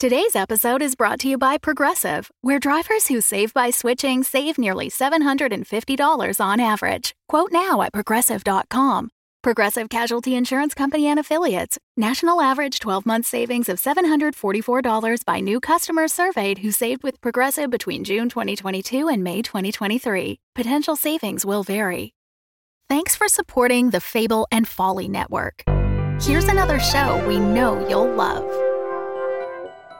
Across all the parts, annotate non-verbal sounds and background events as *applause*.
Today's episode is brought to you by Progressive, where drivers who save by switching save nearly $750 on average. Quote now at progressive.com. Progressive Casualty Insurance Company and Affiliates. National average 12 month savings of $744 by new customers surveyed who saved with Progressive between June 2022 and May 2023. Potential savings will vary. Thanks for supporting the Fable and Folly Network. Here's another show we know you'll love.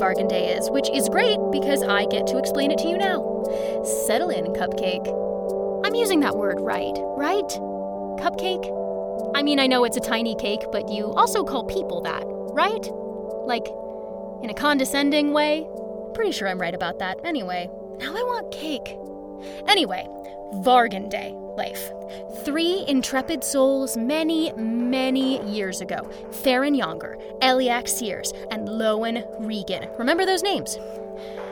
Vargan Day is, which is great because I get to explain it to you now. Settle in, Cupcake. I'm using that word right, right? Cupcake? I mean, I know it's a tiny cake, but you also call people that, right? Like, in a condescending way? Pretty sure I'm right about that. Anyway, now I want cake. Anyway, Vargan Day, Leif. Three intrepid souls many, many years ago. Theron Younger, Eliak Sears, and Lowen Regan. Remember those names?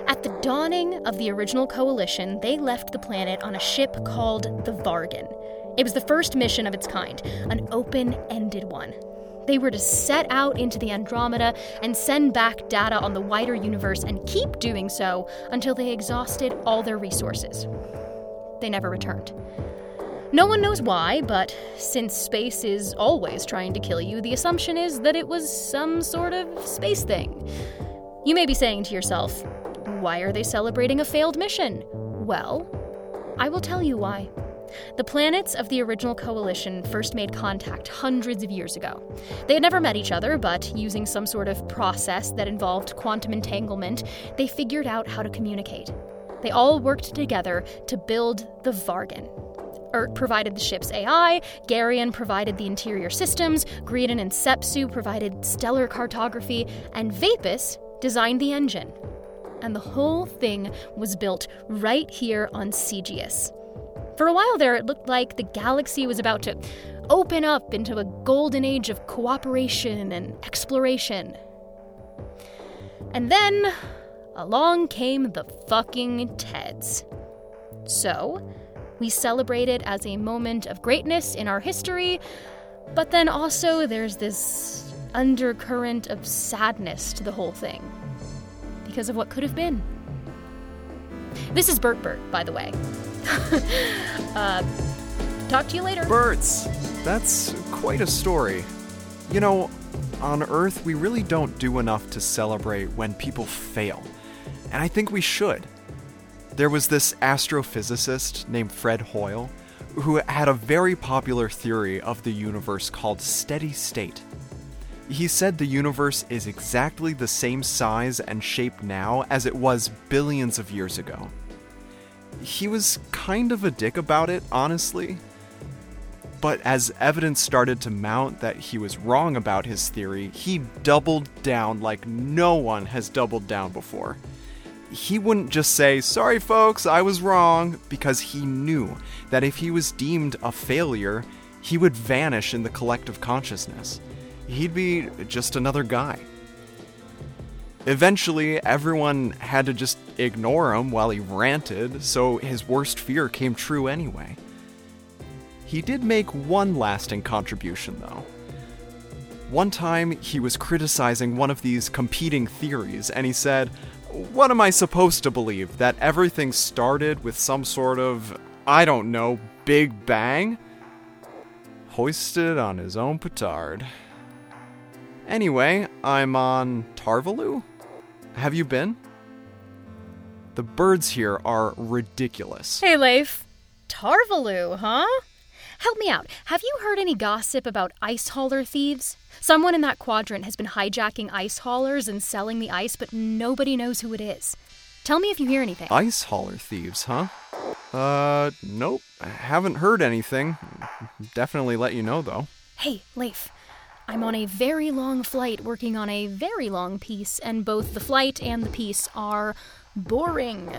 At the dawning of the original coalition, they left the planet on a ship called the Vargan. It was the first mission of its kind, an open ended one. They were to set out into the Andromeda and send back data on the wider universe and keep doing so until they exhausted all their resources. They never returned. No one knows why, but since space is always trying to kill you, the assumption is that it was some sort of space thing. You may be saying to yourself, why are they celebrating a failed mission? Well, I will tell you why. The planets of the original coalition first made contact hundreds of years ago. They had never met each other, but using some sort of process that involved quantum entanglement, they figured out how to communicate. They all worked together to build the Vargan. Ert provided the ship's AI, Garion provided the interior systems, Greedon and Sepsu provided stellar cartography, and Vapis designed the engine. And the whole thing was built right here on Cegius. For a while there, it looked like the galaxy was about to open up into a golden age of cooperation and exploration. And then along came the fucking Teds. So, we celebrate it as a moment of greatness in our history, but then also there's this undercurrent of sadness to the whole thing because of what could have been. This is Bert Bert, by the way. *laughs* uh, talk to you later. Birds! That's quite a story. You know, on Earth, we really don't do enough to celebrate when people fail. And I think we should. There was this astrophysicist named Fred Hoyle who had a very popular theory of the universe called steady state. He said the universe is exactly the same size and shape now as it was billions of years ago. He was kind of a dick about it, honestly. But as evidence started to mount that he was wrong about his theory, he doubled down like no one has doubled down before. He wouldn't just say, Sorry, folks, I was wrong, because he knew that if he was deemed a failure, he would vanish in the collective consciousness. He'd be just another guy. Eventually, everyone had to just ignore him while he ranted, so his worst fear came true anyway. He did make one lasting contribution, though. One time, he was criticizing one of these competing theories, and he said, What am I supposed to believe? That everything started with some sort of, I don't know, Big Bang? Hoisted on his own petard. Anyway, I'm on Tarvalu? Have you been? The birds here are ridiculous. Hey, Leif. Tarvalu, huh? Help me out. Have you heard any gossip about ice hauler thieves? Someone in that quadrant has been hijacking ice haulers and selling the ice, but nobody knows who it is. Tell me if you hear anything. Ice hauler thieves, huh? Uh, nope. I haven't heard anything. Definitely let you know, though. Hey, Leif. I'm on a very long flight working on a very long piece, and both the flight and the piece are boring.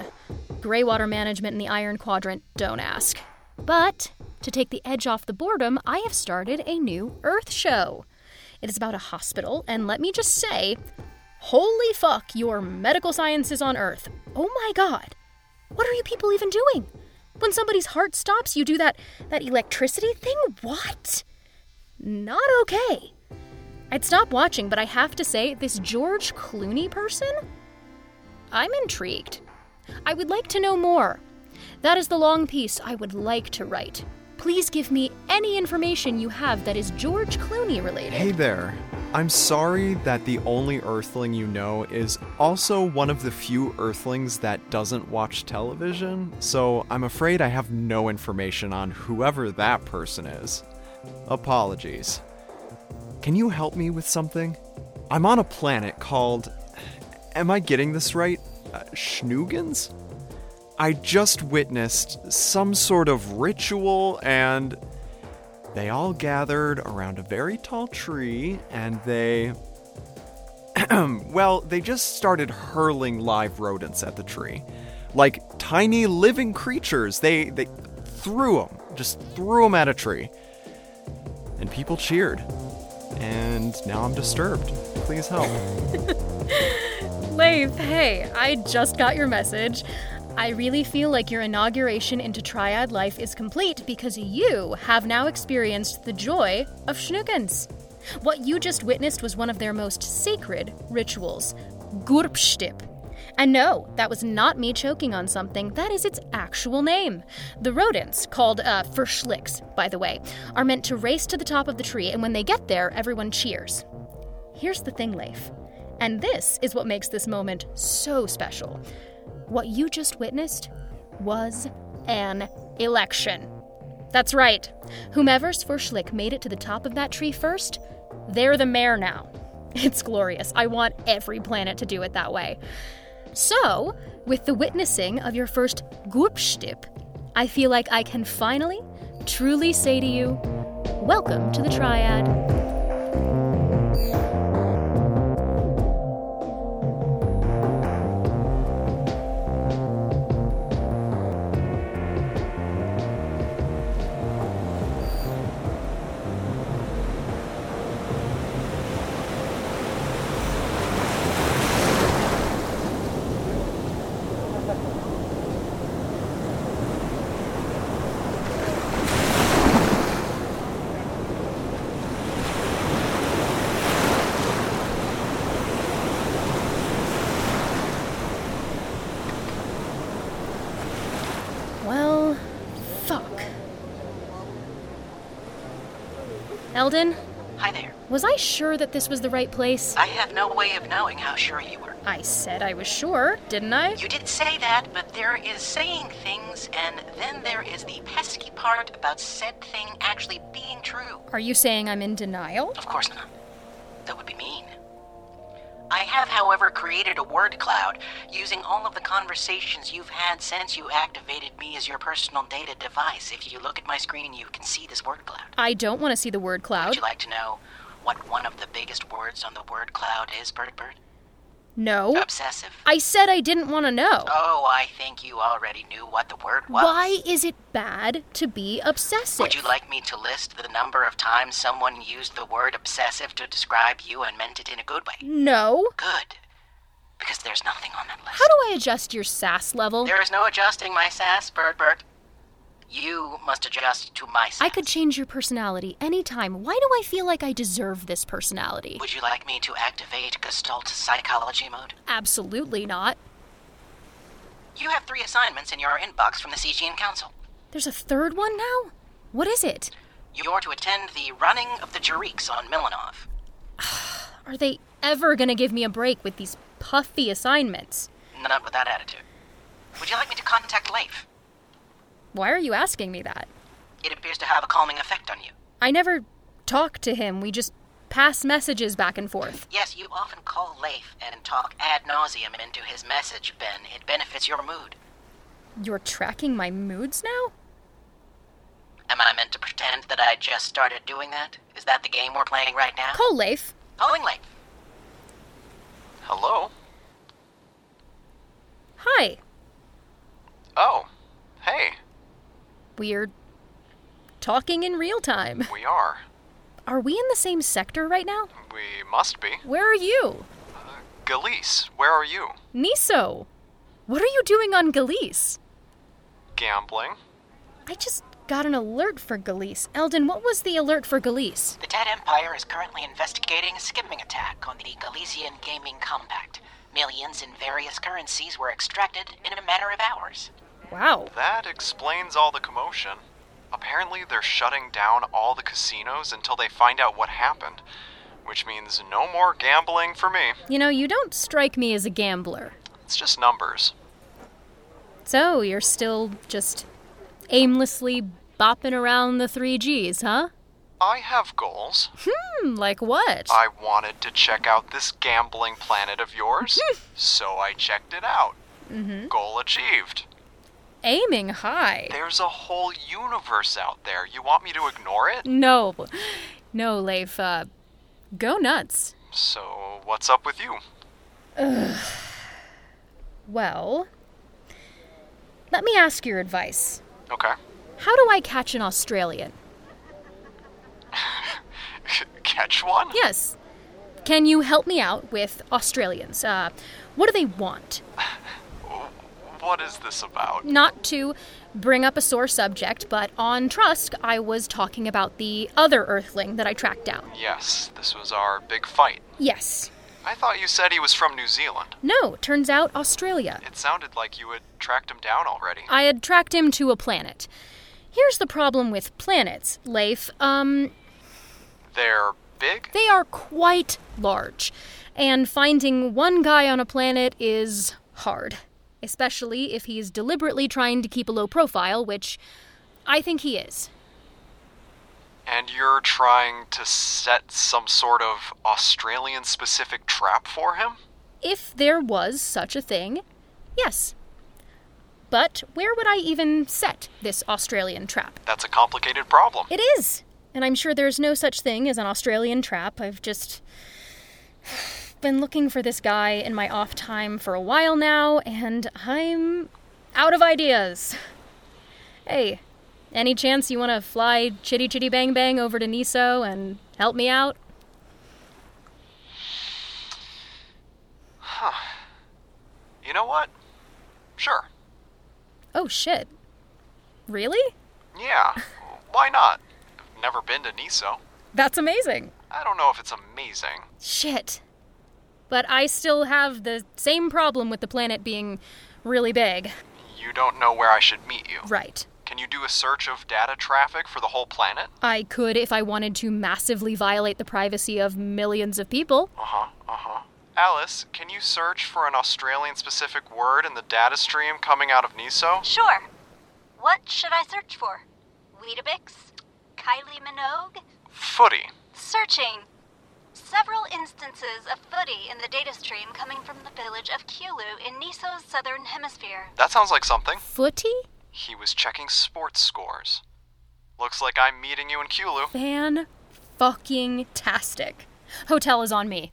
Greywater management in the Iron Quadrant, don't ask. But to take the edge off the boredom, I have started a new Earth show. It is about a hospital, and let me just say, holy fuck, your medical sciences on Earth. Oh my god. What are you people even doing? When somebody's heart stops, you do that that electricity thing? What? Not okay. I'd stop watching, but I have to say, this George Clooney person? I'm intrigued. I would like to know more. That is the long piece I would like to write. Please give me any information you have that is George Clooney related. Hey there. I'm sorry that the only Earthling you know is also one of the few Earthlings that doesn't watch television, so I'm afraid I have no information on whoever that person is. Apologies. Can you help me with something? I'm on a planet called. Am I getting this right? Uh, Schnoogens? I just witnessed some sort of ritual and. They all gathered around a very tall tree and they. *clears throat* well, they just started hurling live rodents at the tree. Like tiny living creatures. They, they threw them, just threw them at a tree. And people cheered. And now I'm disturbed. Please help. *laughs* Leif, hey, I just got your message. I really feel like your inauguration into triad life is complete because you have now experienced the joy of Schnoogens. What you just witnessed was one of their most sacred rituals, Gurpstip. And no, that was not me choking on something. That is its actual name. The rodents, called uh, Verschlicks, by the way, are meant to race to the top of the tree, and when they get there, everyone cheers. Here's the thing, Leif. And this is what makes this moment so special. What you just witnessed was an election. That's right. Whomever's Verschlick made it to the top of that tree first, they're the mayor now. *laughs* It's glorious. I want every planet to do it that way. So, with the witnessing of your first Gurpstip, I feel like I can finally, truly say to you, welcome to the Triad. Eldin? Hi there. Was I sure that this was the right place? I have no way of knowing how sure you were. I said I was sure, didn't I? You did say that, but there is saying things, and then there is the pesky part about said thing actually being true. Are you saying I'm in denial? Of course not. Have, however, created a word cloud using all of the conversations you've had since you activated me as your personal data device. If you look at my screen, you can see this word cloud. I don't want to see the word cloud. Would you like to know what one of the biggest words on the word cloud is, Bert Bert? No. Obsessive. I said I didn't want to know. Oh, I think you already knew what the word was. Why is it bad to be obsessive? Would you like me to list the number of times someone used the word obsessive to describe you and meant it in a good way? No. Good. Because there's nothing on that list. How do I adjust your sass level? There is no adjusting my sass, Bert Bert. You must adjust to my sass. I could change your personality anytime. Why do I feel like I deserve this personality? Would you like me to activate Gestalt psychology mode? Absolutely not. You have three assignments in your inbox from the CGN Council. There's a third one now? What is it? You're to attend the running of the Jariks on Milanov. *sighs* Are they ever gonna give me a break with these puffy assignments? Not with that attitude. Would you like me to contact Leif? Why are you asking me that? It appears to have a calming effect on you. I never talk to him. We just pass messages back and forth. Yes, you often call Leif and talk ad nauseum into his message, Ben. It benefits your mood. You're tracking my moods now? Am I meant to pretend that I just started doing that? Is that the game we're playing right now? Call Leif. Calling Leif. Hello? Hi. Oh, hey. We're talking in real time. We are. Are we in the same sector right now? We must be. Where are you? Uh, Galice, where are you? Niso. What are you doing on Galice? Gambling. I just got an alert for Galice. Eldin, what was the alert for Galice? The Ted Empire is currently investigating a skimming attack on the Galician Gaming Compact. Millions in various currencies were extracted in a matter of hours. Wow. That explains all the commotion. Apparently, they're shutting down all the casinos until they find out what happened, which means no more gambling for me. You know, you don't strike me as a gambler. It's just numbers. So, you're still just aimlessly bopping around the 3Gs, huh? I have goals. Hmm, like what? I wanted to check out this gambling planet of yours, *laughs* so I checked it out. Mm-hmm. Goal achieved. Aiming high. There's a whole universe out there. You want me to ignore it? No. No, Leif. Uh, go nuts. So, what's up with you? Ugh. Well, let me ask your advice. Okay. How do I catch an Australian? *laughs* catch one? Yes. Can you help me out with Australians? Uh, what do they want? *laughs* What is this about? Not to bring up a sore subject, but on Trusk, I was talking about the other Earthling that I tracked down. Yes, this was our big fight. Yes. I thought you said he was from New Zealand. No, turns out Australia. It sounded like you had tracked him down already. I had tracked him to a planet. Here's the problem with planets, Leif. Um. They're big? They are quite large. And finding one guy on a planet is hard. Especially if he's deliberately trying to keep a low profile, which I think he is. And you're trying to set some sort of Australian specific trap for him? If there was such a thing, yes. But where would I even set this Australian trap? That's a complicated problem. It is. And I'm sure there's no such thing as an Australian trap. I've just been looking for this guy in my off time for a while now, and I'm out of ideas. Hey, any chance you want to fly Chitty Chitty Bang Bang over to Niso and help me out? Huh. You know what? Sure. Oh shit. Really? Yeah. Why not? I've never been to Niso. That's amazing. I don't know if it's amazing. Shit. But I still have the same problem with the planet being really big. You don't know where I should meet you. Right. Can you do a search of data traffic for the whole planet? I could if I wanted to massively violate the privacy of millions of people. Uh huh, uh huh. Alice, can you search for an Australian specific word in the data stream coming out of NISO? Sure. What should I search for? Weetabix? Kylie Minogue? Footy. Searching. Several instances of footy in the data stream coming from the village of Kulu in Niso's southern hemisphere. That sounds like something. Footy? He was checking sports scores. Looks like I'm meeting you in Kulu. Fan fucking tastic. Hotel is on me.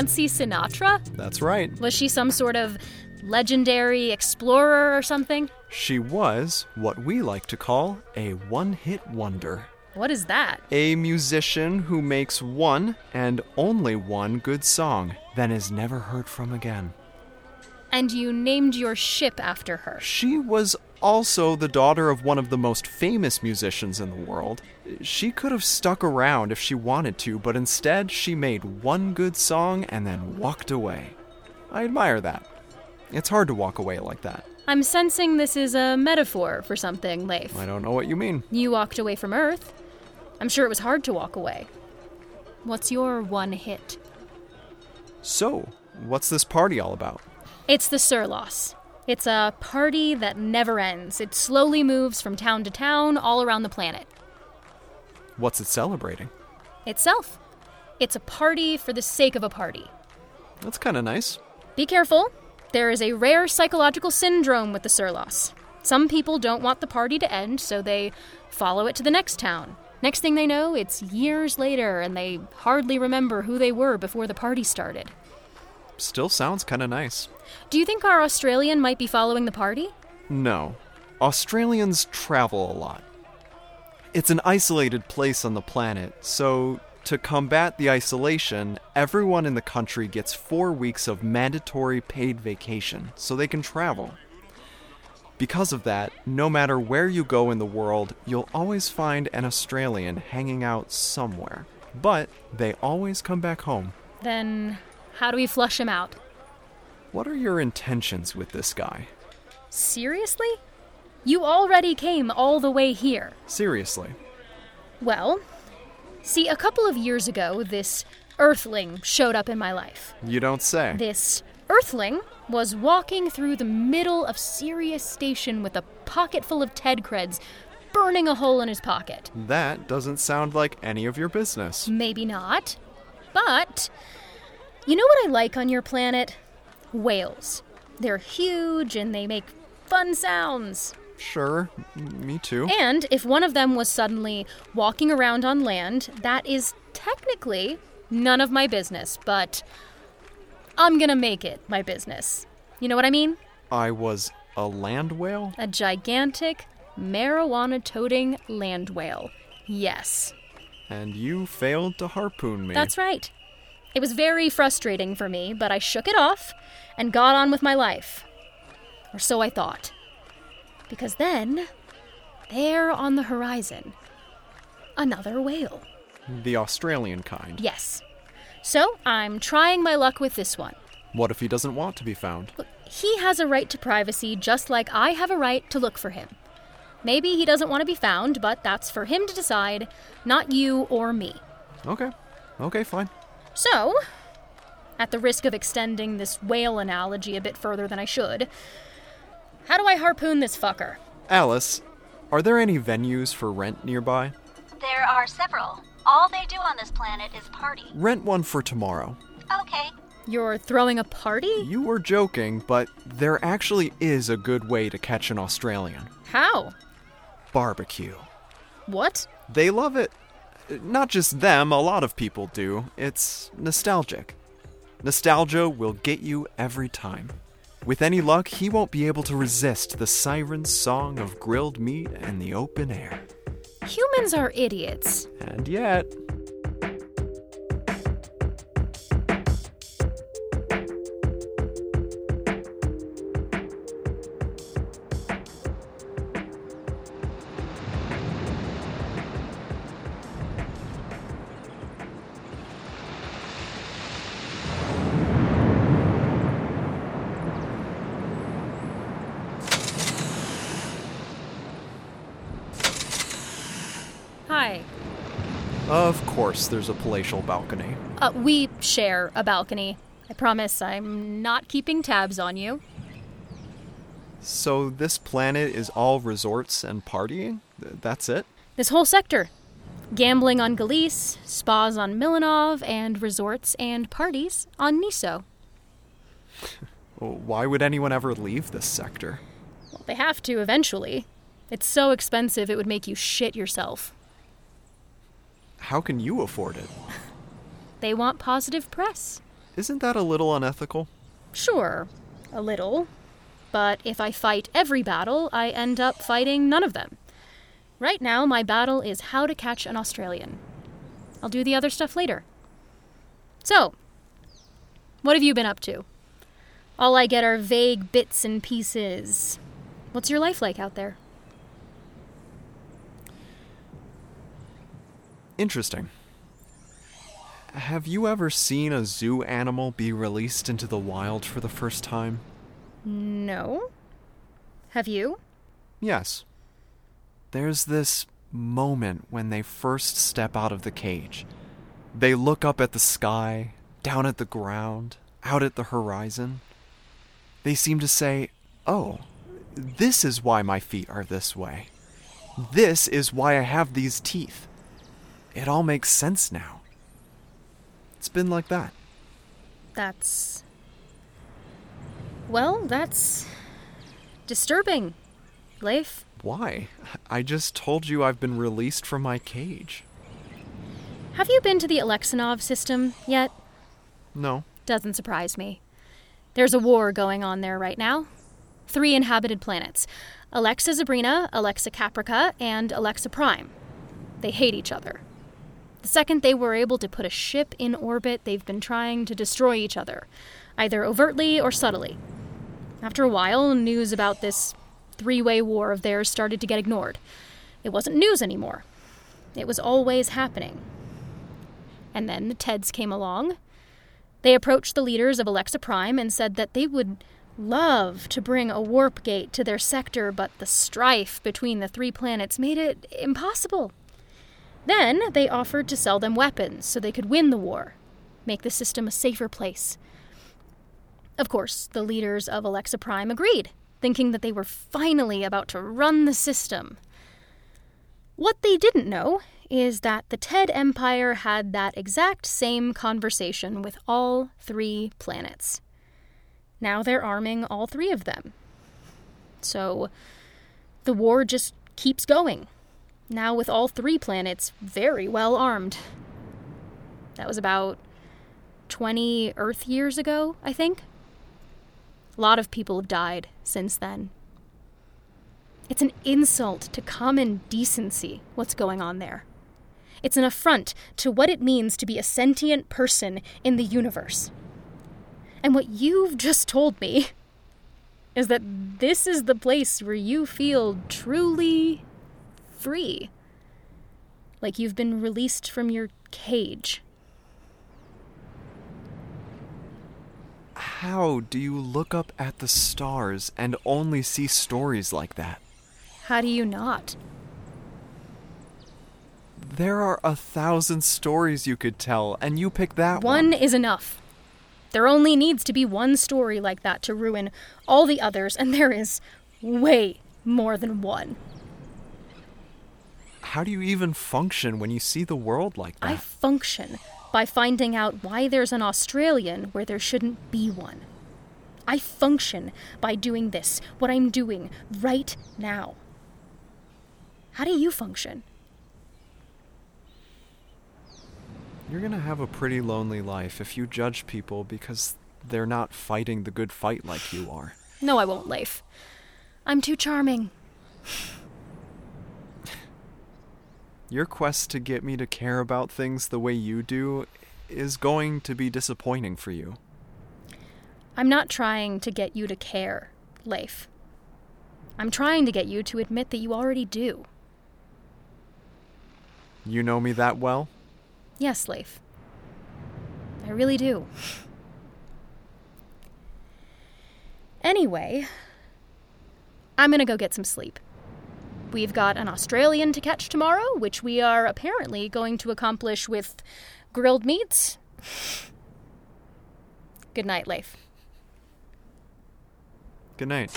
Nancy Sinatra? That's right. Was she some sort of legendary explorer or something? She was what we like to call a one hit wonder. What is that? A musician who makes one and only one good song, then is never heard from again. And you named your ship after her. She was also the daughter of one of the most famous musicians in the world. She could have stuck around if she wanted to, but instead she made one good song and then walked away. I admire that. It's hard to walk away like that. I'm sensing this is a metaphor for something, Leif. I don't know what you mean. You walked away from Earth. I'm sure it was hard to walk away. What's your one hit? So, what's this party all about? It's the Surlos. It's a party that never ends. It slowly moves from town to town all around the planet. What's it celebrating? Itself. It's a party for the sake of a party. That's kind of nice. Be careful. There is a rare psychological syndrome with the Surlos. Some people don't want the party to end, so they follow it to the next town. Next thing they know, it's years later, and they hardly remember who they were before the party started. Still sounds kind of nice. Do you think our Australian might be following the party? No. Australians travel a lot. It's an isolated place on the planet, so to combat the isolation, everyone in the country gets four weeks of mandatory paid vacation so they can travel. Because of that, no matter where you go in the world, you'll always find an Australian hanging out somewhere. But they always come back home. Then, how do we flush him out? What are your intentions with this guy? Seriously? You already came all the way here. Seriously. Well, see, a couple of years ago, this Earthling showed up in my life. You don't say. This Earthling was walking through the middle of Sirius Station with a pocket full of Ted creds, burning a hole in his pocket. That doesn't sound like any of your business. Maybe not. But, you know what I like on your planet? Whales. They're huge and they make fun sounds. Sure, me too. And if one of them was suddenly walking around on land, that is technically none of my business, but I'm gonna make it my business. You know what I mean? I was a land whale? A gigantic, marijuana toting land whale. Yes. And you failed to harpoon me. That's right. It was very frustrating for me, but I shook it off and got on with my life. Or so I thought. Because then, there on the horizon, another whale. The Australian kind. Yes. So I'm trying my luck with this one. What if he doesn't want to be found? He has a right to privacy just like I have a right to look for him. Maybe he doesn't want to be found, but that's for him to decide, not you or me. Okay. Okay, fine. So, at the risk of extending this whale analogy a bit further than I should, how do I harpoon this fucker? Alice, are there any venues for rent nearby? There are several. All they do on this planet is party. Rent one for tomorrow. Okay. You're throwing a party? You were joking, but there actually is a good way to catch an Australian. How? Barbecue. What? They love it. Not just them, a lot of people do. It's nostalgic. Nostalgia will get you every time. With any luck, he won't be able to resist the siren's song of grilled meat and the open air. Humans are idiots. And yet. Course, there's a palatial balcony. Uh, we share a balcony. I promise I'm not keeping tabs on you. So, this planet is all resorts and partying? That's it? This whole sector. Gambling on Galice, spas on Milanov, and resorts and parties on Niso. *laughs* Why would anyone ever leave this sector? Well, they have to eventually. It's so expensive it would make you shit yourself. How can you afford it? *laughs* They want positive press. Isn't that a little unethical? Sure, a little. But if I fight every battle, I end up fighting none of them. Right now, my battle is how to catch an Australian. I'll do the other stuff later. So, what have you been up to? All I get are vague bits and pieces. What's your life like out there? Interesting. Have you ever seen a zoo animal be released into the wild for the first time? No. Have you? Yes. There's this moment when they first step out of the cage. They look up at the sky, down at the ground, out at the horizon. They seem to say, Oh, this is why my feet are this way. This is why I have these teeth. It all makes sense now. It's been like that. That's. Well, that's. disturbing. Leif? Why? I just told you I've been released from my cage. Have you been to the Alexanov system yet? No. Doesn't surprise me. There's a war going on there right now. Three inhabited planets Alexa Zabrina, Alexa Caprica, and Alexa Prime. They hate each other. The second they were able to put a ship in orbit, they've been trying to destroy each other, either overtly or subtly. After a while, news about this three way war of theirs started to get ignored. It wasn't news anymore, it was always happening. And then the TEDs came along. They approached the leaders of Alexa Prime and said that they would love to bring a warp gate to their sector, but the strife between the three planets made it impossible. Then they offered to sell them weapons so they could win the war, make the system a safer place. Of course, the leaders of Alexa Prime agreed, thinking that they were finally about to run the system. What they didn't know is that the TED Empire had that exact same conversation with all three planets. Now they're arming all three of them. So the war just keeps going now with all three planets very well armed. That was about 20 Earth years ago, I think. A lot of people have died since then. It's an insult to common decency, what's going on there. It's an affront to what it means to be a sentient person in the universe. And what you've just told me is that this is the place where you feel truly free. Like you've been released from your cage. How do you look up at the stars and only see stories like that? How do you not? There are a thousand stories you could tell, and you pick that one. One is enough. There only needs to be one story like that to ruin all the others, and there is way more than one. How do you even function when you see the world like that? I function by finding out why there's an Australian where there shouldn't be one. I function by doing this, what I'm doing right now. How do you function? You're gonna have a pretty lonely life if you judge people because they're not fighting the good fight like you are. No, I won't, Leif. I'm too charming. Your quest to get me to care about things the way you do is going to be disappointing for you. I'm not trying to get you to care, Leif. I'm trying to get you to admit that you already do. You know me that well? Yes, Leif. I really do. Anyway, I'm gonna go get some sleep. We've got an Australian to catch tomorrow, which we are apparently going to accomplish with grilled meats. Good night, Leif. Good night.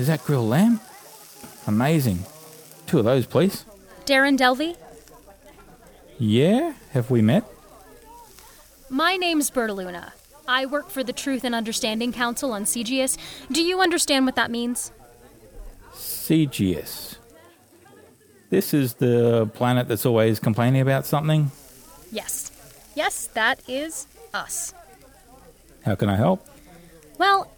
Is that grilled lamb? Amazing. Two of those, please. Darren Delvey? Yeah? Have we met? My name's Bertaluna. I work for the Truth and Understanding Council on CGS. Do you understand what that means? CGS. This is the planet that's always complaining about something? Yes. Yes, that is us. How can I help? Well,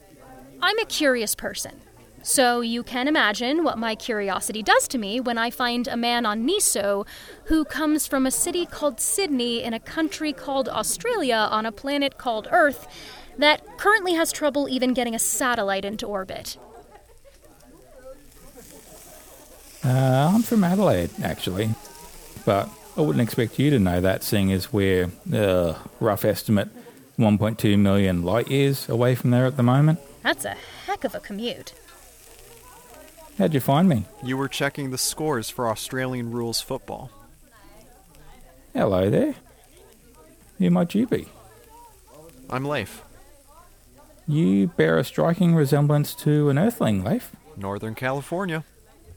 I'm a curious person. So you can imagine what my curiosity does to me when I find a man on Niso who comes from a city called Sydney in a country called Australia on a planet called Earth that currently has trouble even getting a satellite into orbit. Uh, I'm from Adelaide, actually. But I wouldn't expect you to know that, seeing as we're, uh, rough estimate, 1.2 million light years away from there at the moment. That's a heck of a commute. How'd you find me? You were checking the scores for Australian rules football. Hello there. Who might you be? I'm Leif. You bear a striking resemblance to an Earthling, Leif. Northern California.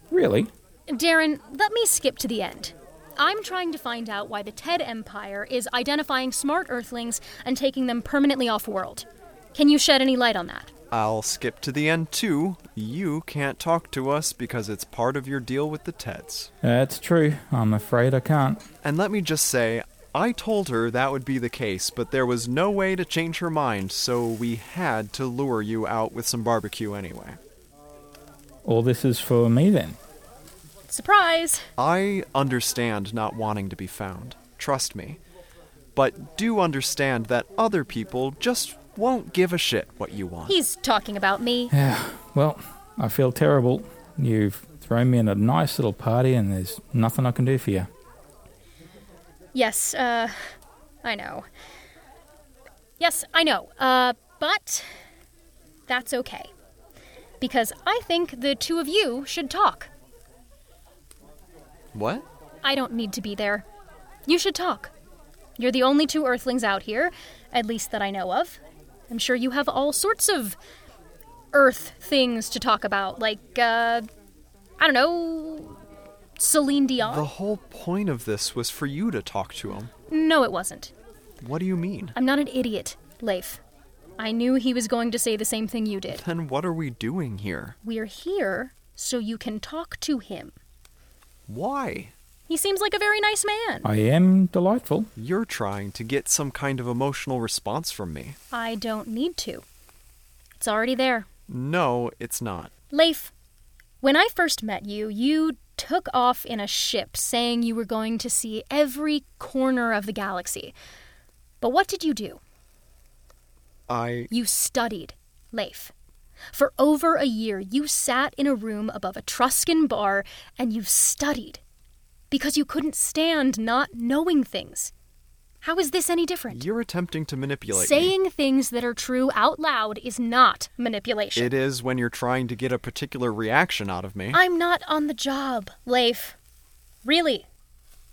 Really? Darren, let me skip to the end. I'm trying to find out why the TED Empire is identifying smart Earthlings and taking them permanently off world. Can you shed any light on that? I'll skip to the end too. You can't talk to us because it's part of your deal with the Teds. That's true. I'm afraid I can't. And let me just say, I told her that would be the case, but there was no way to change her mind, so we had to lure you out with some barbecue anyway. All this is for me then? Surprise! I understand not wanting to be found. Trust me. But do understand that other people just won't give a shit what you want. He's talking about me. Yeah, well, I feel terrible. You've thrown me in a nice little party and there's nothing I can do for you. Yes, uh, I know. Yes, I know. Uh, but that's okay. Because I think the two of you should talk. What? I don't need to be there. You should talk. You're the only two Earthlings out here, at least that I know of. I'm sure you have all sorts of Earth things to talk about, like, uh, I don't know, Celine Dion? The whole point of this was for you to talk to him. No, it wasn't. What do you mean? I'm not an idiot, Leif. I knew he was going to say the same thing you did. Then what are we doing here? We're here so you can talk to him. Why? He seems like a very nice man. I am delightful. You're trying to get some kind of emotional response from me. I don't need to. It's already there. No, it's not. Leif, when I first met you, you took off in a ship saying you were going to see every corner of the galaxy. But what did you do? I. You studied, Leif. For over a year, you sat in a room above a Truscan bar and you studied because you couldn't stand not knowing things. How is this any different? You're attempting to manipulate Saying me. things that are true out loud is not manipulation. It is when you're trying to get a particular reaction out of me. I'm not on the job, Leif. Really.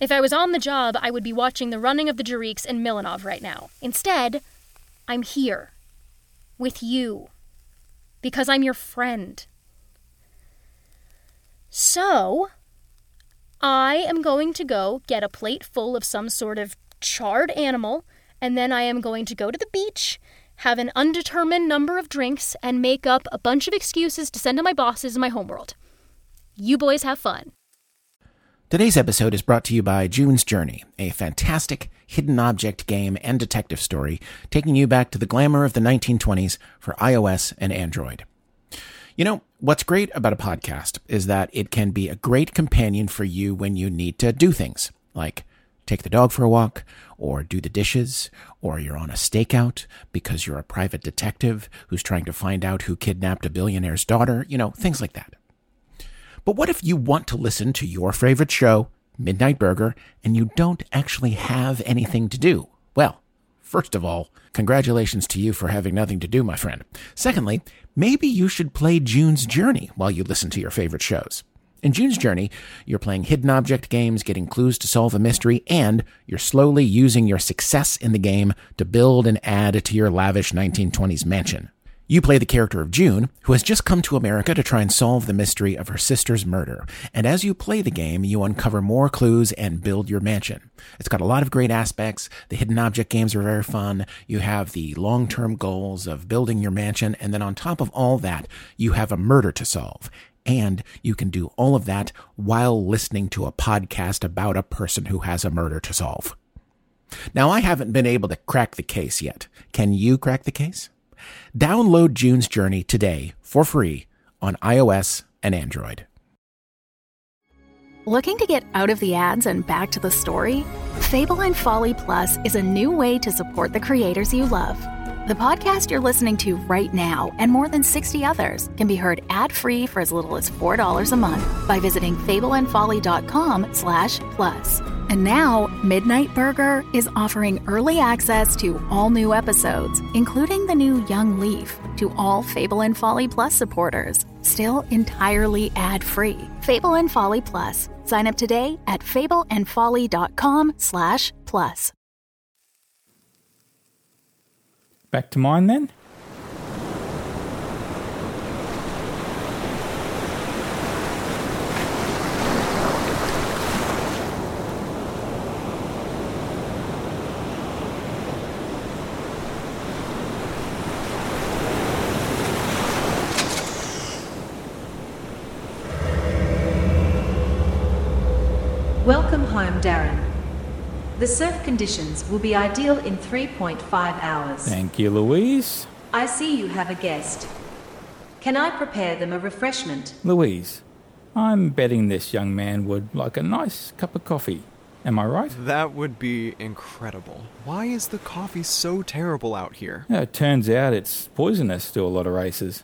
If I was on the job, I would be watching the running of the Jariks and Milanov right now. Instead, I'm here. With you. Because I'm your friend. So, I am going to go get a plate full of some sort of charred animal, and then I am going to go to the beach, have an undetermined number of drinks, and make up a bunch of excuses to send to my bosses in my homeworld. You boys have fun. Today's episode is brought to you by June's Journey, a fantastic hidden object game and detective story taking you back to the glamour of the 1920s for iOS and Android. You know, what's great about a podcast is that it can be a great companion for you when you need to do things like take the dog for a walk, or do the dishes, or you're on a stakeout because you're a private detective who's trying to find out who kidnapped a billionaire's daughter, you know, things like that. But what if you want to listen to your favorite show, Midnight Burger, and you don't actually have anything to do? Well, first of all, congratulations to you for having nothing to do, my friend. Secondly, maybe you should play June's Journey while you listen to your favorite shows. In June's Journey, you're playing hidden object games, getting clues to solve a mystery, and you're slowly using your success in the game to build and add to your lavish 1920s mansion. You play the character of June, who has just come to America to try and solve the mystery of her sister's murder. And as you play the game, you uncover more clues and build your mansion. It's got a lot of great aspects. The hidden object games are very fun. You have the long-term goals of building your mansion. And then on top of all that, you have a murder to solve. And you can do all of that while listening to a podcast about a person who has a murder to solve. Now, I haven't been able to crack the case yet. Can you crack the case? Download June's Journey today for free on iOS and Android. Looking to get out of the ads and back to the story? Fable and Folly Plus is a new way to support the creators you love. The podcast you're listening to right now and more than 60 others can be heard ad-free for as little as $4 a month by visiting fableandfolly.com slash plus. And now, Midnight Burger is offering early access to all new episodes, including the new Young Leif, to all Fable and Folly Plus supporters, still entirely ad-free. Fable and Folly Plus. Sign up today at fableandfolly.com slash plus. Back to mine then? Welcome home, Darren. The surf conditions will be ideal in 3.5 hours. Thank you, Louise. I see you have a guest. Can I prepare them a refreshment? Louise, I'm betting this young man would like a nice cup of coffee. Am I right? That would be incredible. Why is the coffee so terrible out here? Yeah, it turns out it's poisonous to a lot of races.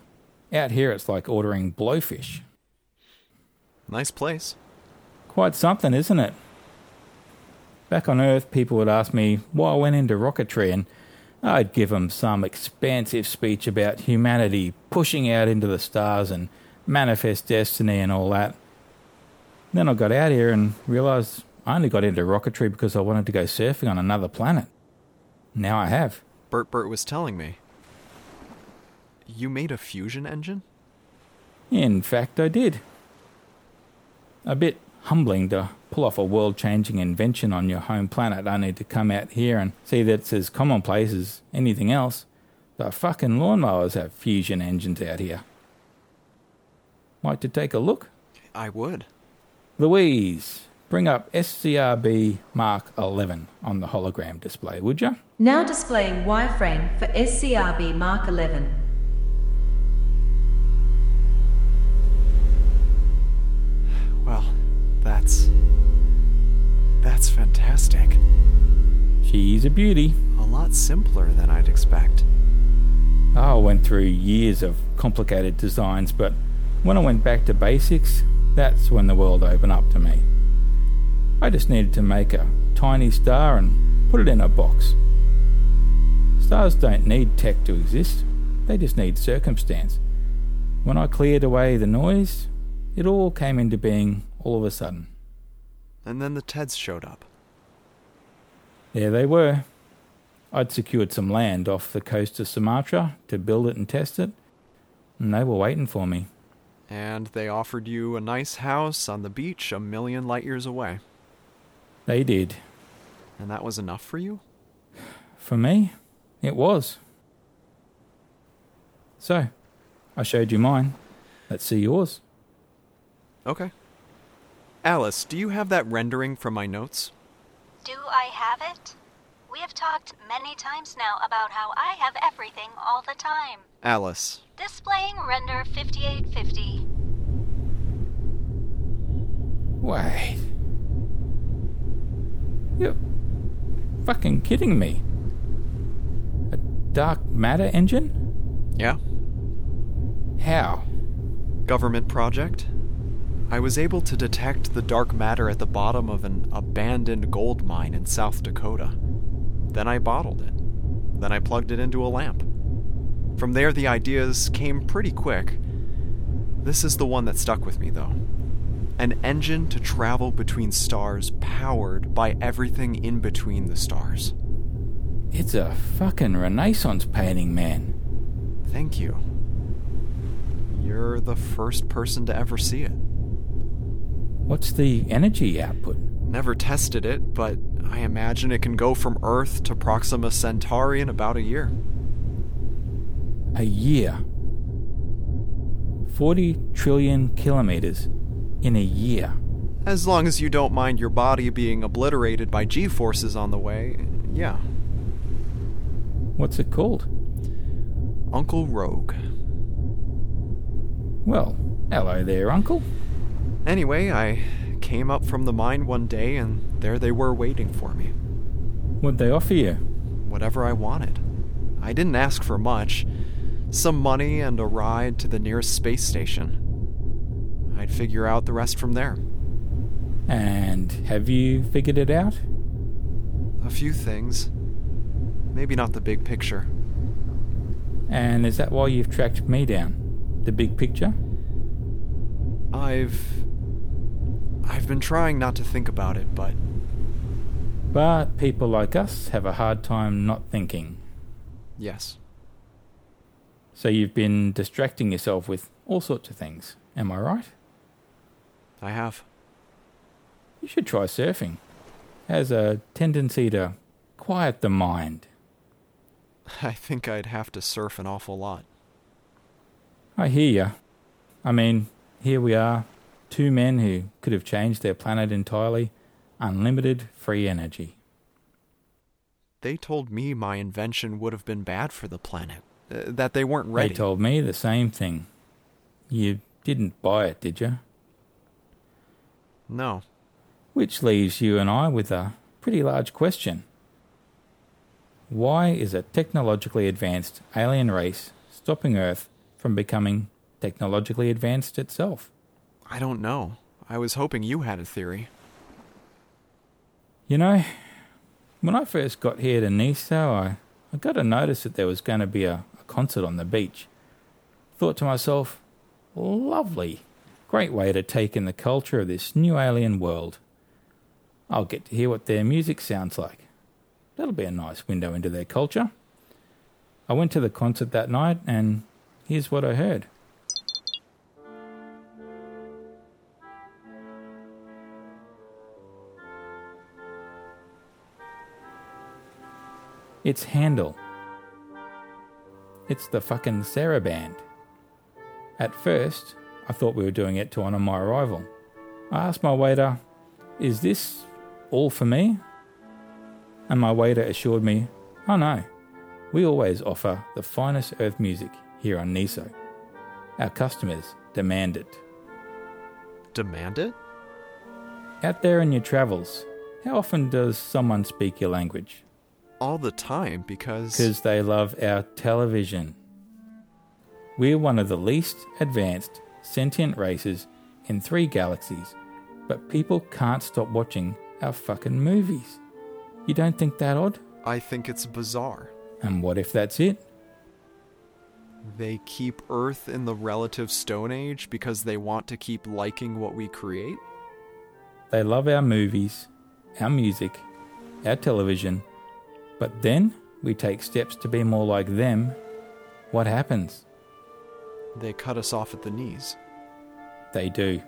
Out here, it's like ordering blowfish. Nice place. Quite something, isn't it? Back on Earth, people would ask me why I went into rocketry, and I'd give them some expansive speech about humanity pushing out into the stars and manifest destiny and all that. Then I got out here and realised I only got into rocketry because I wanted to go surfing on another planet. Now I have. Bert Bert was telling me. You made a fusion engine? In fact, I did. A bit humbling to pull off a world changing invention on your home planet only to come out here and see that it's as commonplace as anything else. The fucking lawnmowers have fusion engines out here. Like to take a look? I would. Louise, bring up SCRB Mark 11 on the hologram display, would you? Now displaying wireframe for SCRB Mark 11. Fantastic. She's a beauty. A lot simpler than I'd expect. I went through years of complicated designs, but when I went back to basics, that's when the world opened up to me. I just needed to make a tiny star and put it in a box. Stars don't need tech to exist, they just need circumstance. When I cleared away the noise, it all came into being all of a sudden. And then the Teds showed up. There they were. I'd secured some land off the coast of Sumatra to build it and test it, and they were waiting for me. And they offered you a nice house on the beach a million light years away. They did. And that was enough for you? For me, it was. So, I showed you mine. Let's see yours. Okay. Alice, do you have that rendering from my notes? Do I have it? We have talked many times now about how I have everything all the time. Alice. Displaying render 5850. Wait. You're fucking kidding me. A dark matter engine? Yeah. How? Government project. I was able to detect the dark matter at the bottom of an abandoned gold mine in South Dakota. Then I bottled it. Then I plugged it into a lamp. From there, the ideas came pretty quick. This is the one that stuck with me, though. An engine to travel between stars powered by everything in between the stars. It's a fucking Renaissance painting, man. Thank you. You're the first person to ever see it. What's the energy output? Never tested it, but I imagine it can go from Earth to Proxima Centauri in about a year. A year? 40 trillion kilometers in a year. As long as you don't mind your body being obliterated by G forces on the way, yeah. What's it called? Uncle Rogue. Well, hello there, Uncle. Anyway, I came up from the mine one day and there they were waiting for me. What'd they offer you? Whatever I wanted. I didn't ask for much some money and a ride to the nearest space station. I'd figure out the rest from there. And have you figured it out? A few things. Maybe not the big picture. And is that why you've tracked me down? The big picture? I've. I've been trying not to think about it, but. But people like us have a hard time not thinking. Yes. So you've been distracting yourself with all sorts of things, am I right? I have. You should try surfing. Has a tendency to quiet the mind. *laughs* I think I'd have to surf an awful lot. I hear ya. I mean, here we are, two men who could have changed their planet entirely, unlimited free energy. They told me my invention would have been bad for the planet, uh, that they weren't ready. They told me the same thing. You didn't buy it, did you? No. Which leaves you and I with a pretty large question. Why is a technologically advanced alien race stopping Earth from becoming technologically advanced itself? I don't know. I was hoping you had a theory. You know, when I first got here to Niso, I, I got a notice that there was going to be a, a concert on the beach. Thought to myself, lovely. Great way to take in the culture of this new alien world. I'll get to hear what their music sounds like. That'll be a nice window into their culture. I went to the concert that night, and here's what I heard. It's Handel. It's the fucking Sarabande. At first, I thought we were doing it to honour my arrival. I asked my waiter, Is this all for me? And my waiter assured me, Oh no, we always offer the finest earth music here on Niso. Our customers demand it. Demand it? Out there in your travels, how often does someone speak your language? All the time because. Because they love our television. We're one of the least advanced sentient races in three galaxies, but people can't stop watching our fucking movies. You don't think that odd? I think it's bizarre. And what if that's it? They keep Earth in the relative Stone Age because they want to keep liking what we create? They love our movies, our music, our television, but then we take steps to be more like them. What happens? They cut us off at the knees. They do.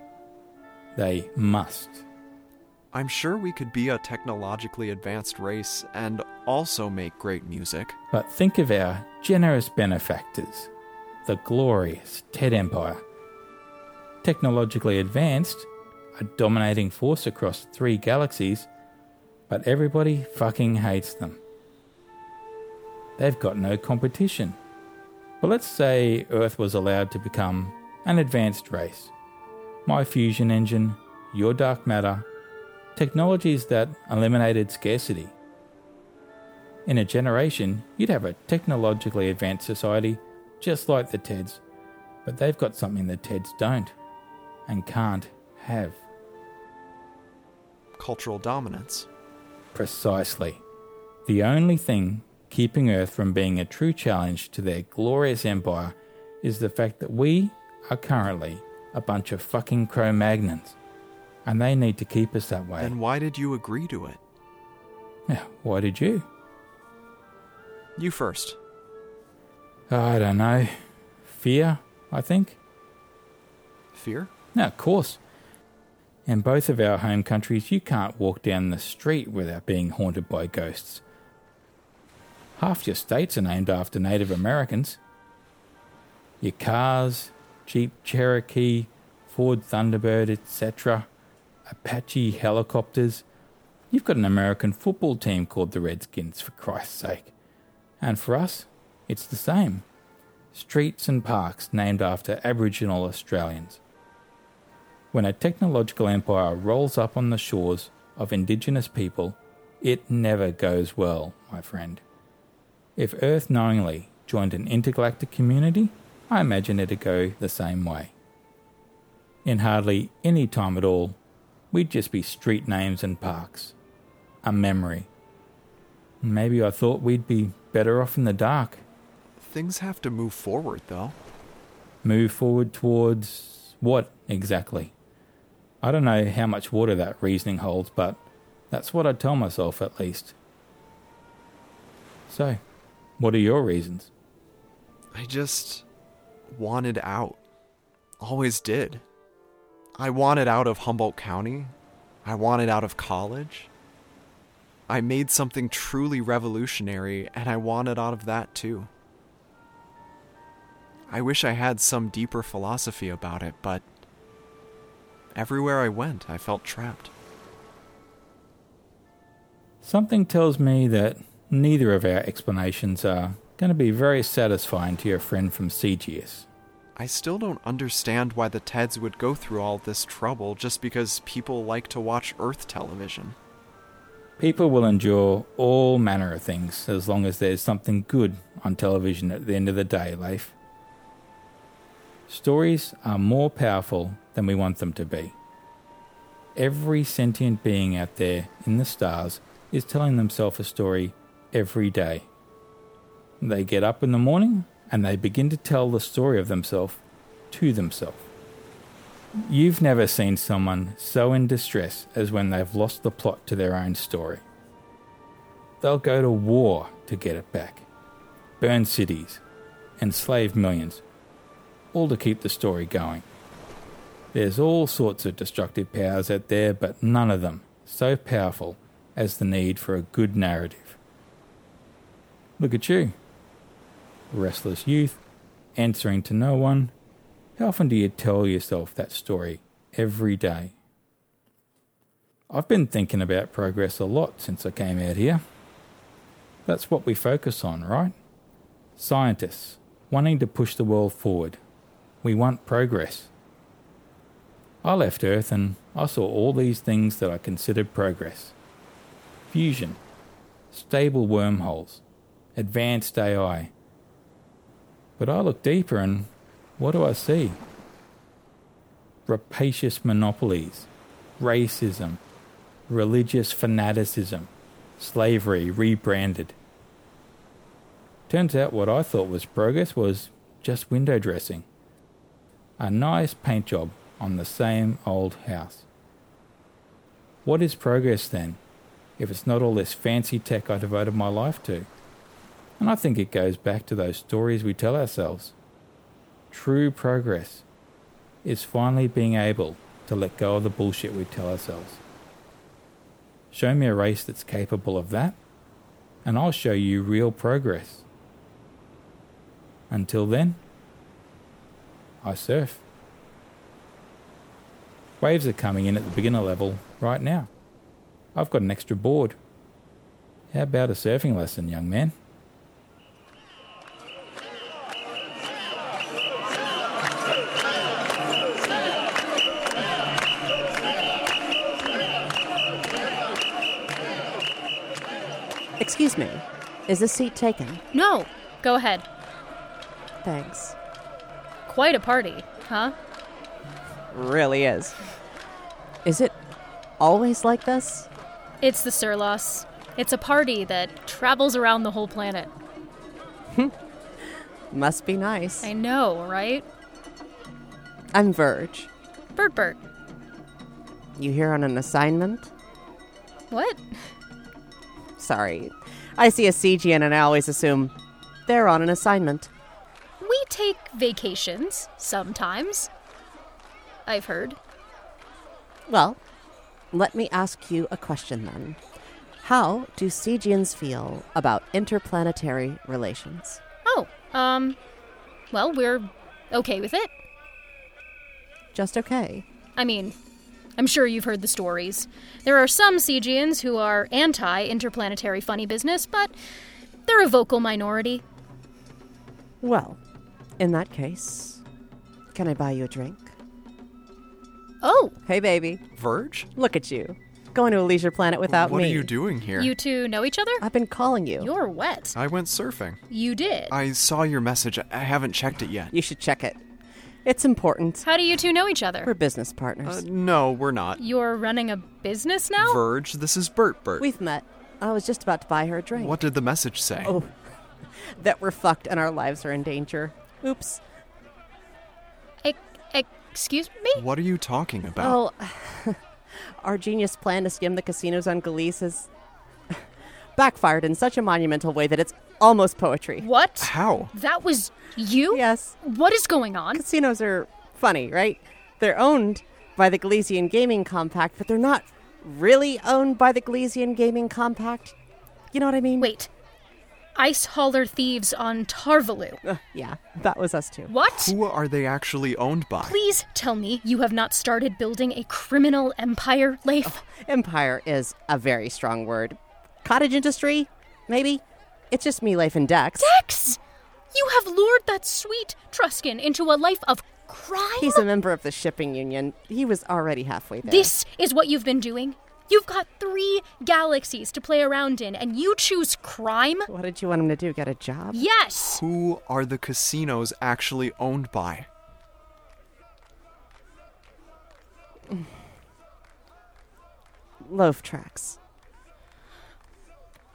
They must. I'm sure we could be a technologically advanced race and also make great music. But think of our generous benefactors, the glorious Ted Empire. Technologically advanced, a dominating force across three galaxies, but everybody fucking hates them. They've got no competition. But let's say Earth was allowed to become an advanced race. My fusion engine, your dark matter, technologies that eliminated scarcity. In a generation, you'd have a technologically advanced society just like the TEDs, but they've got something the TEDs don't and can't have. Cultural dominance. Precisely. The only thing keeping Earth from being a true challenge to their glorious empire is the fact that we are currently a bunch of fucking Cro Magnons. And they need to keep us that way. Then why did you agree to it? Yeah, why did you? You first. I don't know. Fear, I think. Fear? No, of course. In both of our home countries, you can't walk down the street without being haunted by ghosts. Half your states are named after Native Americans. Your cars, Jeep Cherokee, Ford Thunderbird, etc., Apache helicopters. You've got an American football team called the Redskins, for Christ's sake. And for us, it's the same. Streets and parks named after Aboriginal Australians. When a technological empire rolls up on the shores of Indigenous people, it never goes well, my friend. If Earth knowingly joined an intergalactic community, I imagine it'd go the same way. In hardly any time at all, we'd just be street names and parks. A memory. Maybe I thought we'd be better off in the dark. Things have to move forward, though. Move forward towards what exactly? I don't know how much water that reasoning holds, but that's what I tell myself at least. So, what are your reasons? I just wanted out. Always did. I wanted out of Humboldt County. I wanted out of college. I made something truly revolutionary, and I wanted out of that too. I wish I had some deeper philosophy about it, but everywhere I went, I felt trapped. Something tells me that neither of our explanations are going to be very satisfying to your friend from CGS. I still don't understand why the Teds would go through all this trouble just because people like to watch Earth television. People will endure all manner of things as long as there's something good on television at the end of the day, Leif. Stories are more powerful than we want them to be. Every sentient being out there in the stars is telling themselves a story every day. They get up in the morning and they begin to tell the story of themselves to themselves. You've never seen someone so in distress as when they've lost the plot to their own story. They'll go to war to get it back, burn cities, enslave millions, all to keep the story going. There's all sorts of destructive powers out there, but none of them so powerful as the need for a good narrative. Look at you restless youth, answering to no one. How often do you tell yourself that story every day? I've been thinking about progress a lot since I came out here. That's what we focus on, right? Scientists wanting to push the world forward. We want progress. I left Earth and I saw all these things that I considered progress fusion, stable wormholes, advanced AI, but I look deeper and what do I see? Rapacious monopolies, racism, religious fanaticism, slavery rebranded. Turns out what I thought was progress was just window dressing. A nice paint job on the same old house. What is progress then, if it's not all this fancy tech I devoted my life to? And I think it goes back to those stories we tell ourselves. True progress is finally being able to let go of the bullshit we tell ourselves. Show me a race that's capable of that, and I'll show you real progress. Until then, I surf. Waves are coming in at the beginner level right now. I've got an extra board. How about a surfing lesson, young man? Excuse me. Is this seat taken? No, go ahead. Thanks. Quite a party, huh? Really is. Is it always like this? It's the Surlos. It's a party that travels around the whole planet. Hmm. Must be nice. I know, right? I'm Verge. Bert Bert. You here on an assignment? What? Sorry. I see a CGN and I always assume they're on an assignment. We take vacations sometimes. I've heard. Well, let me ask you a question then. How do CGNs feel about interplanetary relations? Oh, um, well, we're okay with it. Just okay. I mean, I'm sure you've heard the stories. There are some CGNs who are anti interplanetary funny business, but they're a vocal minority. Well, in that case, can I buy you a drink? Oh! Hey, baby. Verge? Look at you. Going to a leisure planet without what me. What are you doing here? You two know each other? I've been calling you. You're wet. I went surfing. You did? I saw your message. I haven't checked it yet. You should check it. It's important. How do you two know each other? We're business partners. Uh, no, we're not. You're running a business now? Verge, this is Bert Bert. We've met. I was just about to buy her a drink. What did the message say? Oh, *laughs* that we're fucked and our lives are in danger. Oops. E- excuse me? What are you talking about? Oh, *laughs* our genius plan to skim the casinos on Galice has backfired in such a monumental way that it's almost poetry. What? How? That was you? Yes. What is going on? Casinos are funny, right? They're owned by the Galician Gaming Compact, but they're not really owned by the Galician Gaming Compact. You know what I mean? Wait. Ice hauler thieves on Tarvalu. Uh, yeah, that was us too. What? Who are they actually owned by? Please tell me you have not started building a criminal empire, Leif. Oh, empire is a very strong word. Cottage industry? Maybe? It's just me, Leif, and Dex. Dex! You have lured that sweet Truskin into a life of crime? He's a member of the shipping union. He was already halfway there. This is what you've been doing? You've got three galaxies to play around in, and you choose crime? What did you want him to do? Get a job? Yes! Who are the casinos actually owned by? Loaf tracks.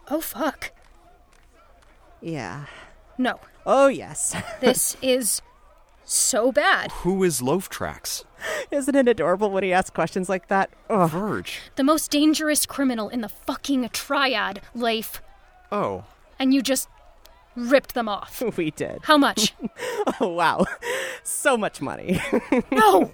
Oh, fuck. Yeah. No. Oh, yes. *laughs* this is so bad. Who is Loaf Tracks? Isn't it adorable when he asks questions like that? Ugh. Verge. The most dangerous criminal in the fucking triad, Leif. Oh. And you just ripped them off. *laughs* We did. How much? *laughs* oh, wow. So much money. no!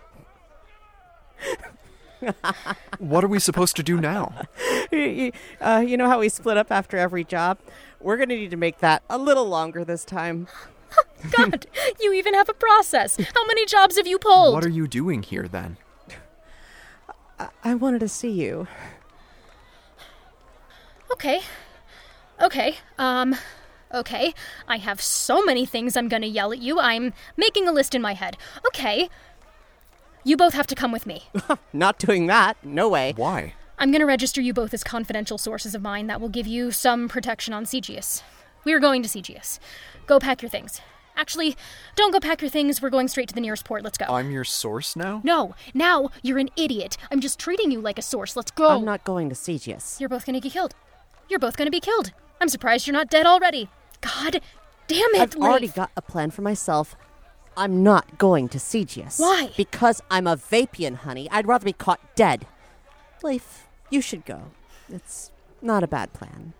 What are we supposed to do now? *laughs* uh, you know how we split up after every job? We're going to need to make that a little longer this time. *laughs* God, you even have a process. How many jobs have you pulled? What are you doing here then? I, I wanted to see you. Okay. Okay. Um, okay. I have so many things I'm gonna yell at you. I'm making a list in my head. Okay. You both have to come with me. *laughs* Not doing that. No way. Why? I'm gonna register you both as confidential sources of mine that will give you some protection on CGS. We're going to CGS. Go pack your things. Actually, don't go pack your things. We're going straight to the nearest port. Let's go. I'm your source now? No, now you're an idiot. I'm just treating you like a source. Let's go. I'm not going to CGS. You're both going to get killed. You're both going to be killed. I'm surprised you're not dead already. God damn it, I've Leif. already got a plan for myself. I'm not going to CGS. Why? Because I'm a Vapian, honey. I'd rather be caught dead. Leif, you should go. It's not a bad plan.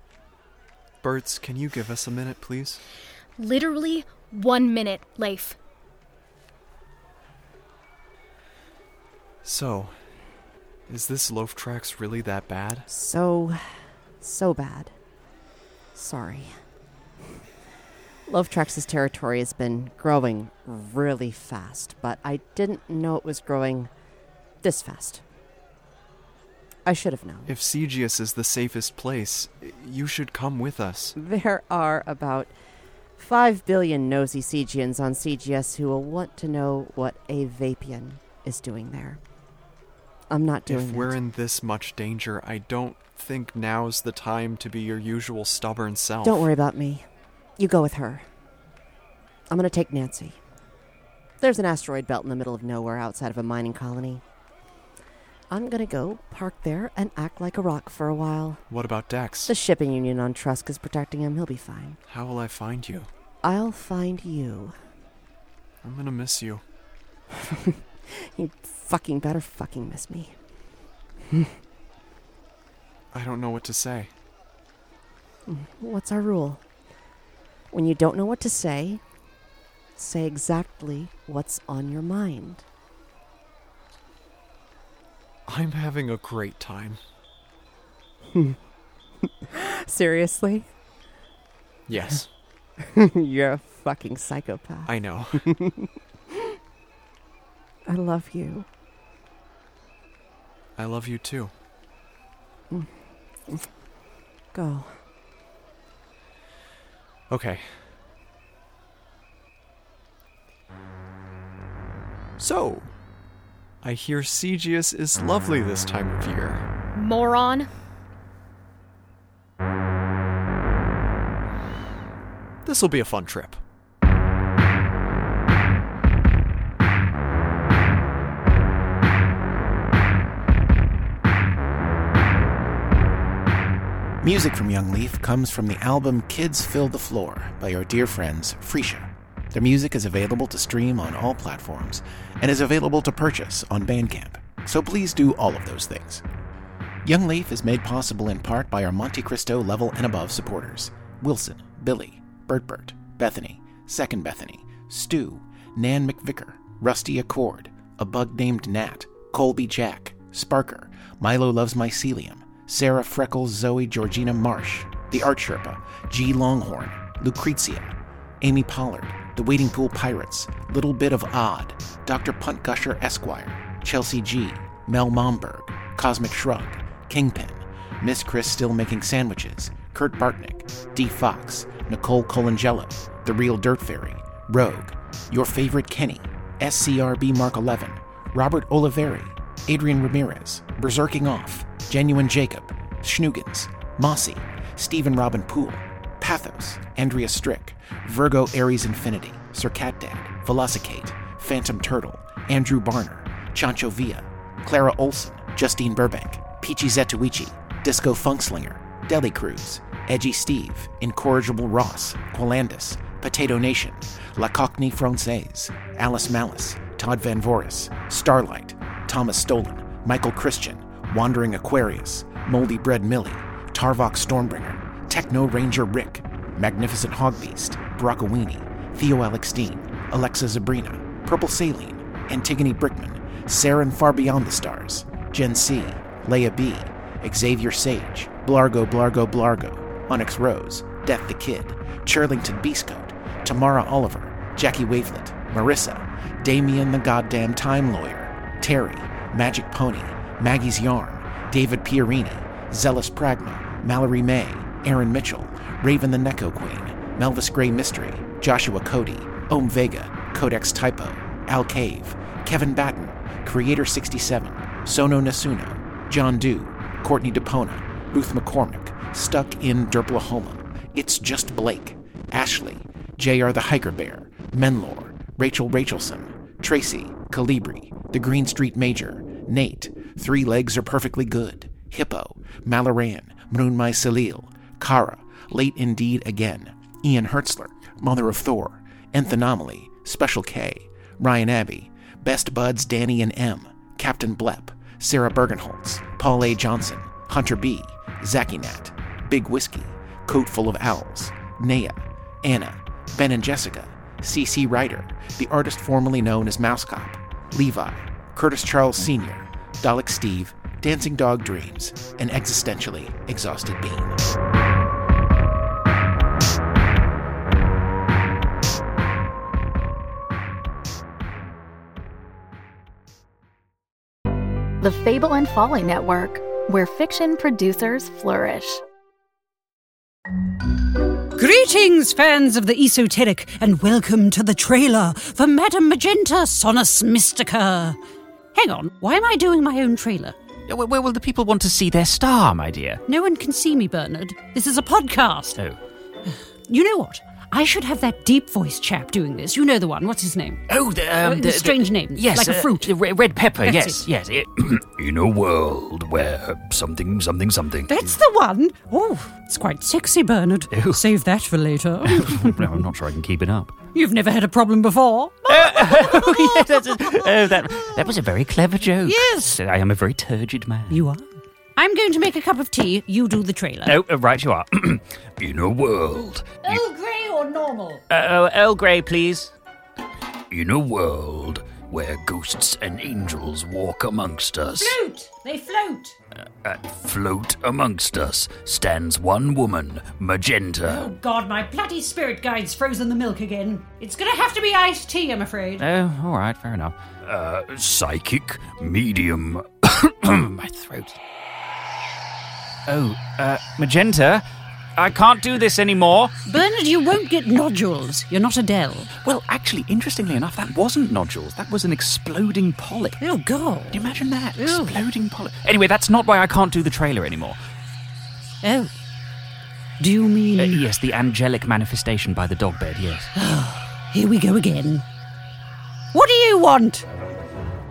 Bertz, can you give us a minute, please? Literally one minute, Leif. So, is this loaf tracks really that bad? So, so bad. Sorry. Loaf Tracks' territory has been growing really fast, but I didn't know it was growing this fast. I should have known. If Cegius is the safest place, you should come with us. There are about 5 billion nosy Cegians on CGS who will want to know what a Vapian is doing there. I'm not doing If we're in this much danger, I don't think now's the time to be your usual stubborn self. Don't worry about me. You go with her. I'm going to take Nancy. There's an asteroid belt in the middle of nowhere outside of a mining colony. I'm going to go park there and act like a rock for a while. What about Dex? The shipping union on Trusk is protecting him. He'll be fine. How will I find you? I'll find you. I'm gonna miss you. *laughs* you fucking better fucking miss me. *laughs* I don't know what to say. What's our rule? When you don't know what to say, say exactly what's on your mind. I'm having a great time. *laughs* Seriously? Yes. *laughs* You're a fucking psychopath. I know. *laughs* I love you. I love you too. Go. Okay. So, I hear Segius is lovely this time of year. Moron. This'll be a fun trip. Music from Young Leif comes from the album Kids Fill the Floor by our dear friends Freescha. Their music is available to stream on all platforms and is available to purchase on Bandcamp, so please do all of those things. Young Leif is made possible in part by our Monte Cristo level and above supporters Wilson, Billy, Bert Bert, Bethany, Second Bethany, Stu, Nan McVicker, Rusty Accord, A Bug Named Nat, Colby Jack, Sparker, Milo Loves Mycelium, Sarah Freckles, Zoe Georgina Marsh, The Art Sherpa, G. Longhorn, Lucrezia, Amy Pollard, The Waiting Pool Pirates, Little Bit of Odd, Dr. Punt Gusher Esquire, Chelsea G, Mel Momberg, Cosmic Shrug, Kingpin, Miss Chris Still Making Sandwiches, Kurt Bartnick, D. Fox, Nicole Colangelo, The Real Dirt Fairy, Rogue, Your Favorite Kenny, SCRB Mark 11, Robert Oliveri, Adrian Ramirez, Berserking Off, Genuine Jacob, Schnugens, Mossy, Stephen Robin Poole, Pathos, Andrea Strick, Virgo Aries Infinity, Sir Cat Dad, Velocicate, Phantom Turtle, Andrew Barner, Chancho Villa, Clara Olson, Justine Burbank, Peachy Zetuichi, Disco Funkslinger, Deli Cruz, Edgy Steve, Incorrigible Ross, Qualandis, Potato Nation, La Cockney Francaise, Alice Malice, Todd Van Voris, Starlight, Thomas Stolen, Michael Christian, Wandering Aquarius, Moldy Bread Millie, Tarvok Stormbringer, Techno Ranger Rick, Magnificent Hogbeast, Brockawini, Theo Alex Dean, Alexa Zabrina, Purple Saline, Antigone Brickman, Saren Far Beyond the Stars, Gen C, Leia B, Xavier Sage, Blargo Blargo Blargo, Onyx Rose, Death the Kid, Churlington Beastcoat, Tamara Oliver, Jackie Wavelet, Marissa, Damien the Goddamn Time Lawyer, Terry, Magic Pony, Maggie's Yarn, David Pierini, Zealous Pragma, Mallory May, Aaron Mitchell, Raven the Neko Queen, Melvis Gray Mystery, Joshua Cody, Om Vega, Codex Typo, Al Cave, Kevin Batten, Creator 67, Sono Nasuno, John Dew, Courtney DePona, Ruth McCormick, Stuck in Derplahoma, It's Just Blake, Ashley, J.R. the Hiker Bear, Menlor, Rachel Rachelson, Tracy, Calibri, The Green Street Major, Nate, Three Legs Are Perfectly Good, Hippo, Malaran, Mrunmai Salil, Kara, Late Indeed Again, Ian Hertzler, Mother of Thor, Nth Anomaly, Special K, Ryan Abbey, Best Buds Danny and M, Captain Blep, Sarah Bergenholtz, Paul A. Johnson, Hunter B., Zachy Nat, Big Whiskey, Coat Full of Owls, Naya, Anna, Ben and Jessica, C.C. Ryder, the artist formerly known as Mouse Cop, Levi, Curtis Charles Sr., Dalek Steve, Dancing Dog Dreams, and existentially exhausted Bean. The Fable and Folly Network, where fiction producers flourish. Greetings, fans of the esoteric, and welcome to the trailer for Madame Magenta Sonus Mystica. Hang on, why am I doing my own trailer? Where, where will the people want to see their star, my dear? No one can see me, Bernard. This is a podcast. Oh. *sighs* You know what? I should have that deep voice chap doing this. You know the one. What's his name? Oh, the, um, Uh, the, the strange name. Yes, Like a uh, fruit. the red pepper. That's yes, it. yes. *clears throat* In a world where something, something, something. That's the one. Oh, it's quite sexy, Bernard. *laughs* Save that for later. *laughs* no, I'm not sure I can keep it up. You've never had a problem before. *laughs* oh, yeah, that's a- oh, that that was a very clever joke. Yes. I am a very turgid man. You are. I'm going to make a cup of tea. You do the trailer. No, uh, right you are. *clears throat* In a world, Earl Grey or normal? uh, oh, Earl Grey, please. in a world where ghosts and angels walk amongst us, Float. They float. uh, float amongst us, stands one woman, Magenta. Oh God, my bloody spirit guide's frozen the milk again. It's gonna have to be iced tea, I'm afraid. Oh, all right, fair enough. Uh, psychic, medium. *coughs* My throat. Oh, uh, Magenta, I can't do this anymore. Bernard, you won't get nodules. You're not Adele. Well, actually, interestingly enough, that wasn't nodules. That was an exploding polyp. Oh God. Can you imagine that? Exploding polyp. Anyway, that's not why I can't do the trailer anymore. Oh. Do you mean? Uh, yes, the angelic manifestation by the dog bed, yes. *sighs* Here we go again. What do you want?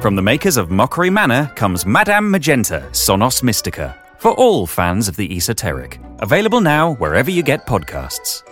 From the makers of Mockery Manor comes Madame Magenta, Sonus Mystica, for all fans of the esoteric. Available now wherever you get podcasts.